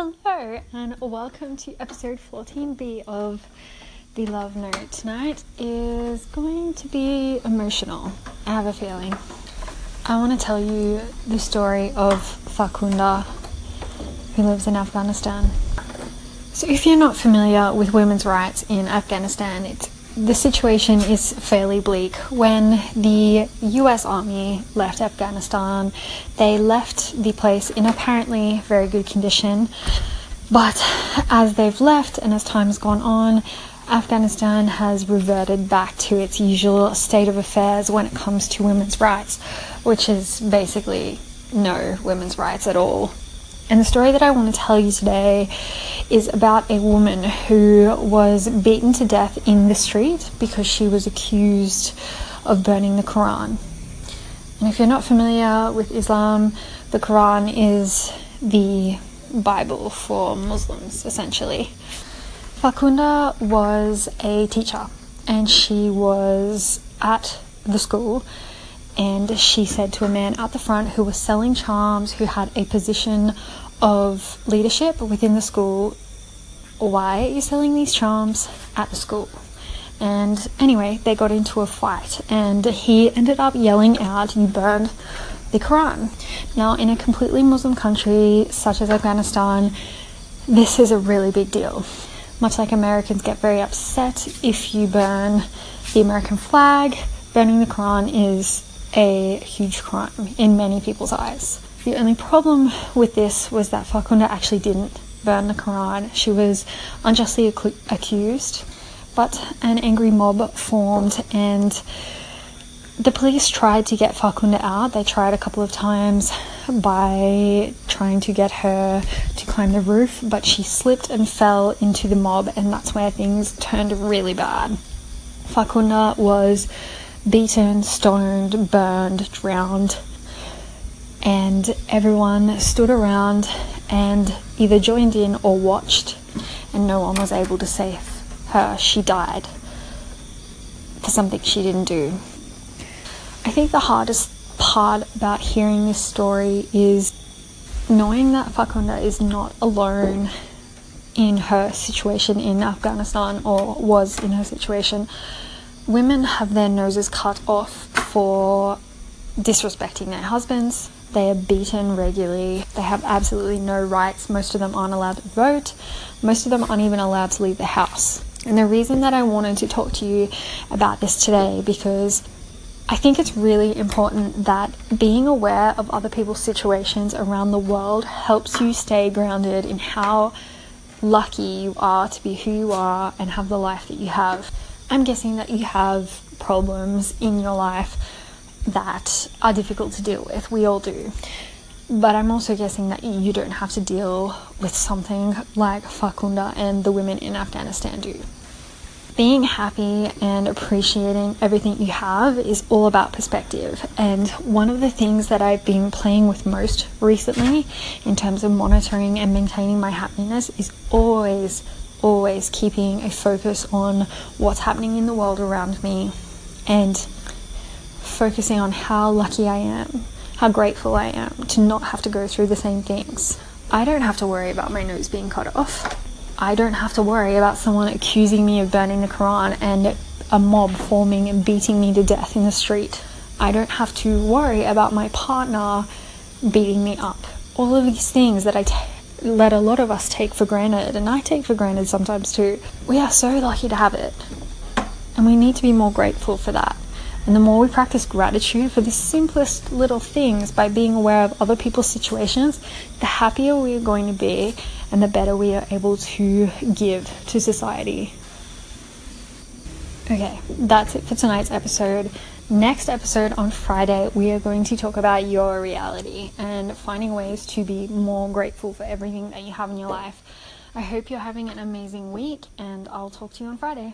Hello, and welcome to episode 14b of The Love Note. Tonight is going to be emotional, I have a feeling. I want to tell you the story of Farkhunda, who lives in Afghanistan. So, if you're not familiar with women's rights in Afghanistan, it's the situation is fairly bleak. When the US Army left Afghanistan, they left the place in apparently very good condition. But as they've left and as time has gone on, Afghanistan has reverted back to its usual state of affairs when it comes to women's rights, which is basically no women's rights at all. And the story that I want to tell you today is about a woman who was beaten to death in the street because she was accused of burning the Quran. And if you're not familiar with Islam, the Quran is the Bible for Muslims, essentially. Farkhunda was a teacher and she was at the school and she said to a man at the front who was selling charms, who had a position of leadership within the school, why are you selling these charms at the school? And anyway, they got into a fight, and he ended up yelling out, You burned the Quran. Now, in a completely Muslim country such as Afghanistan, this is a really big deal. Much like Americans get very upset if you burn the American flag, burning the Quran is a huge crime in many people's eyes. The only problem with this was that Farkhunda actually didn't burn the Quran. She was unjustly accused, but an angry mob formed and the police tried to get Farkhunda out. They tried a couple of times by trying to get her to climb the roof, but she slipped and fell into the mob, and that's where things turned really bad. Farkhunda was beaten, stoned, burned, drowned, and everyone stood around and either joined in or watched, and no one was able to save her. She died for something she didn't do. I think the hardest part about hearing this story is knowing that Farkhunda is not alone in her situation in Afghanistan or was in her situation women have their noses cut off for disrespecting their husbands. They are beaten regularly. They have absolutely no rights. Most of them aren't allowed to vote. Most of them aren't even allowed to leave the house. And the reason that I wanted to talk to you about this today because I think it's really important that being aware of other people's situations around the world helps you stay grounded in how lucky you are to be who you are and have the life that you have. I'm guessing that you have problems in your life that are difficult to deal with. We all do. But I'm also guessing that you don't have to deal with something like Farkhunda and the women in Afghanistan do. Being happy and appreciating everything you have is all about perspective. And one of the things that I've been playing with most recently in terms of monitoring and maintaining my happiness is always always keeping a focus on what's happening in the world around me and focusing on how lucky I am, how grateful I am to not have to go through the same things. I don't have to worry about my nose being cut off. I don't have to worry about someone accusing me of burning the Quran and a mob forming and beating me to death in the street. I don't have to worry about my partner beating me up. All of these things that I take let a lot of us take for granted, and I take for granted sometimes too. We are so lucky to have it, and we need to be more grateful for that. And the more we practice gratitude for the simplest little things by being aware of other people's situations, the happier we are going to be and the better we are able to give to society. Okay, that's it for tonight's episode. Next episode on Friday, we are going to talk about your reality and finding ways to be more grateful for everything that you have in your life. I hope you're having an amazing week, and I'll talk to you on Friday.